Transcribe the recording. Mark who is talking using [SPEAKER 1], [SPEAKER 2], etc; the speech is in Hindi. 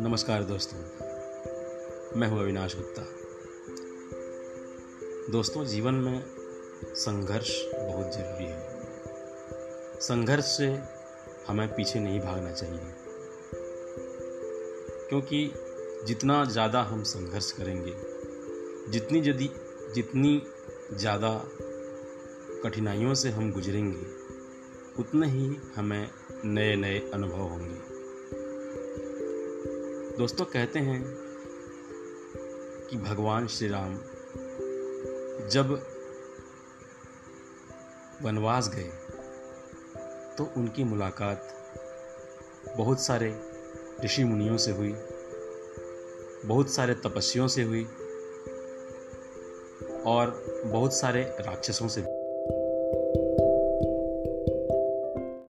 [SPEAKER 1] नमस्कार दोस्तों, मैं हूँ अविनाश गुप्ता। दोस्तों, जीवन में संघर्ष बहुत ज़रूरी है। संघर्ष से हमें पीछे नहीं भागना चाहिए। क्योंकि जितना ज़्यादा हम संघर्ष करेंगे, जितनी यदि जितनी ज़्यादा कठिनाइयों से हम गुजरेंगे, उतने ही हमें नए नए अनुभव होंगे। दोस्तों कहते हैं कि भगवान श्री राम जब वनवास गए तो उनकी मुलाकात बहुत सारे ऋषि मुनियों से हुई, बहुत सारे तपस्वियों से हुई और बहुत सारे राक्षसों से